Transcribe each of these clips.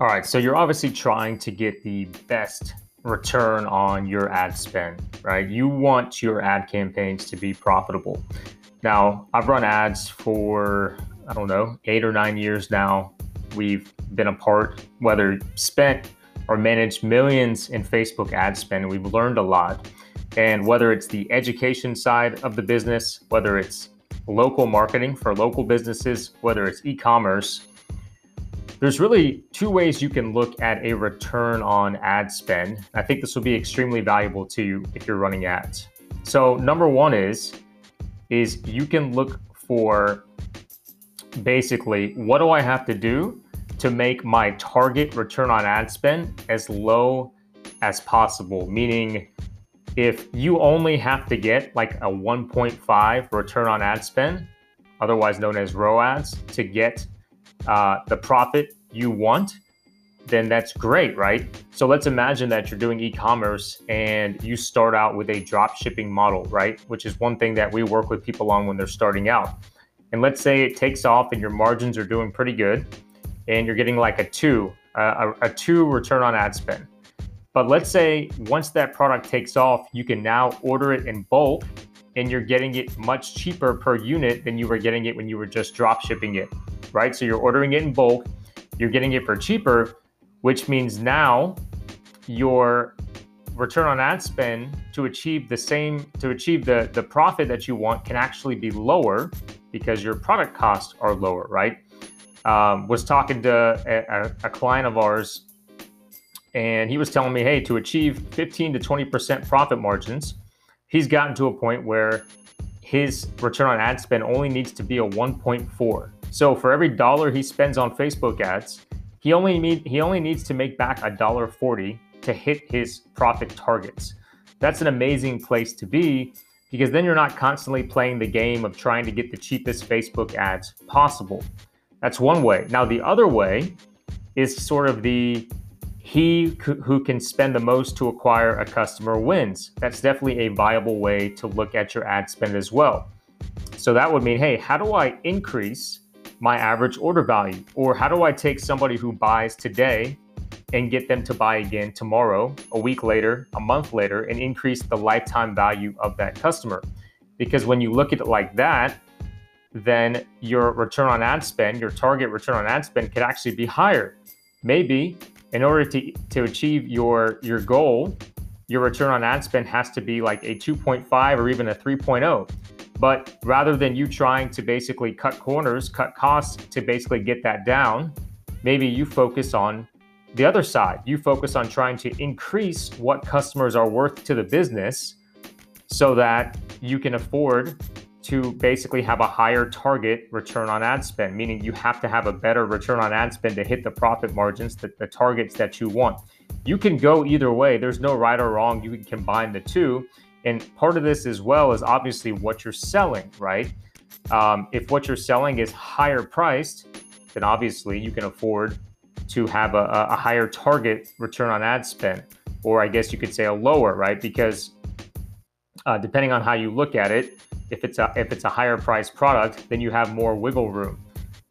All right, so you're obviously trying to get the best return on your ad spend, right? You want your ad campaigns to be profitable. Now, I've run ads for, I don't know, eight or nine years now. We've been a part, whether spent or managed millions in Facebook ad spend. We've learned a lot. And whether it's the education side of the business, whether it's local marketing for local businesses, whether it's e commerce, there's really two ways you can look at a return on ad spend. I think this will be extremely valuable to you if you're running ads. So number one is is you can look for basically what do I have to do to make my target return on ad spend as low as possible, meaning if you only have to get like a 1.5 return on ad spend, otherwise known as ROAS, to get uh, the profit you want, then that's great, right? So let's imagine that you're doing e commerce and you start out with a drop shipping model, right? Which is one thing that we work with people on when they're starting out. And let's say it takes off and your margins are doing pretty good and you're getting like a two, a, a two return on ad spend. But let's say once that product takes off, you can now order it in bulk and you're getting it much cheaper per unit than you were getting it when you were just drop shipping it right? So you're ordering it in bulk, you're getting it for cheaper, which means now your return on ad spend to achieve the same to achieve the the profit that you want can actually be lower because your product costs are lower, right? Um, was talking to a, a, client of ours, and he was telling me, hey, to achieve 15 to 20 percent profit margins, he's gotten to a point where his return on ad spend only needs to be a 1.4. So for every dollar he spends on Facebook ads, he only need, he only needs to make back a dollar forty to hit his profit targets. That's an amazing place to be because then you're not constantly playing the game of trying to get the cheapest Facebook ads possible. That's one way. Now the other way is sort of the he who can spend the most to acquire a customer wins. That's definitely a viable way to look at your ad spend as well. So that would mean, hey, how do I increase my average order value? Or how do I take somebody who buys today and get them to buy again tomorrow, a week later, a month later, and increase the lifetime value of that customer? Because when you look at it like that, then your return on ad spend, your target return on ad spend could actually be higher. Maybe in order to, to achieve your, your goal, your return on ad spend has to be like a 2.5 or even a 3.0. But rather than you trying to basically cut corners, cut costs to basically get that down, maybe you focus on the other side. You focus on trying to increase what customers are worth to the business so that you can afford to basically have a higher target return on ad spend, meaning you have to have a better return on ad spend to hit the profit margins, the, the targets that you want. You can go either way. There's no right or wrong. You can combine the two. And part of this as well is obviously what you're selling, right? Um, if what you're selling is higher priced, then obviously you can afford to have a, a higher target return on ad spend, or I guess you could say a lower, right? Because uh, depending on how you look at it, if it's a if it's a higher priced product, then you have more wiggle room.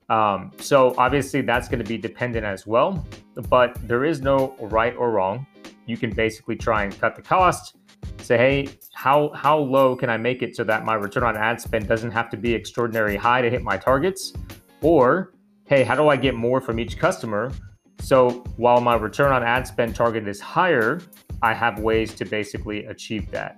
Um, so obviously that's going to be dependent as well, but there is no right or wrong. You can basically try and cut the cost say, hey, how how low can I make it so that my return on ad spend doesn't have to be extraordinary high to hit my targets? Or, hey, how do I get more from each customer? So while my return on ad spend target is higher, I have ways to basically achieve that.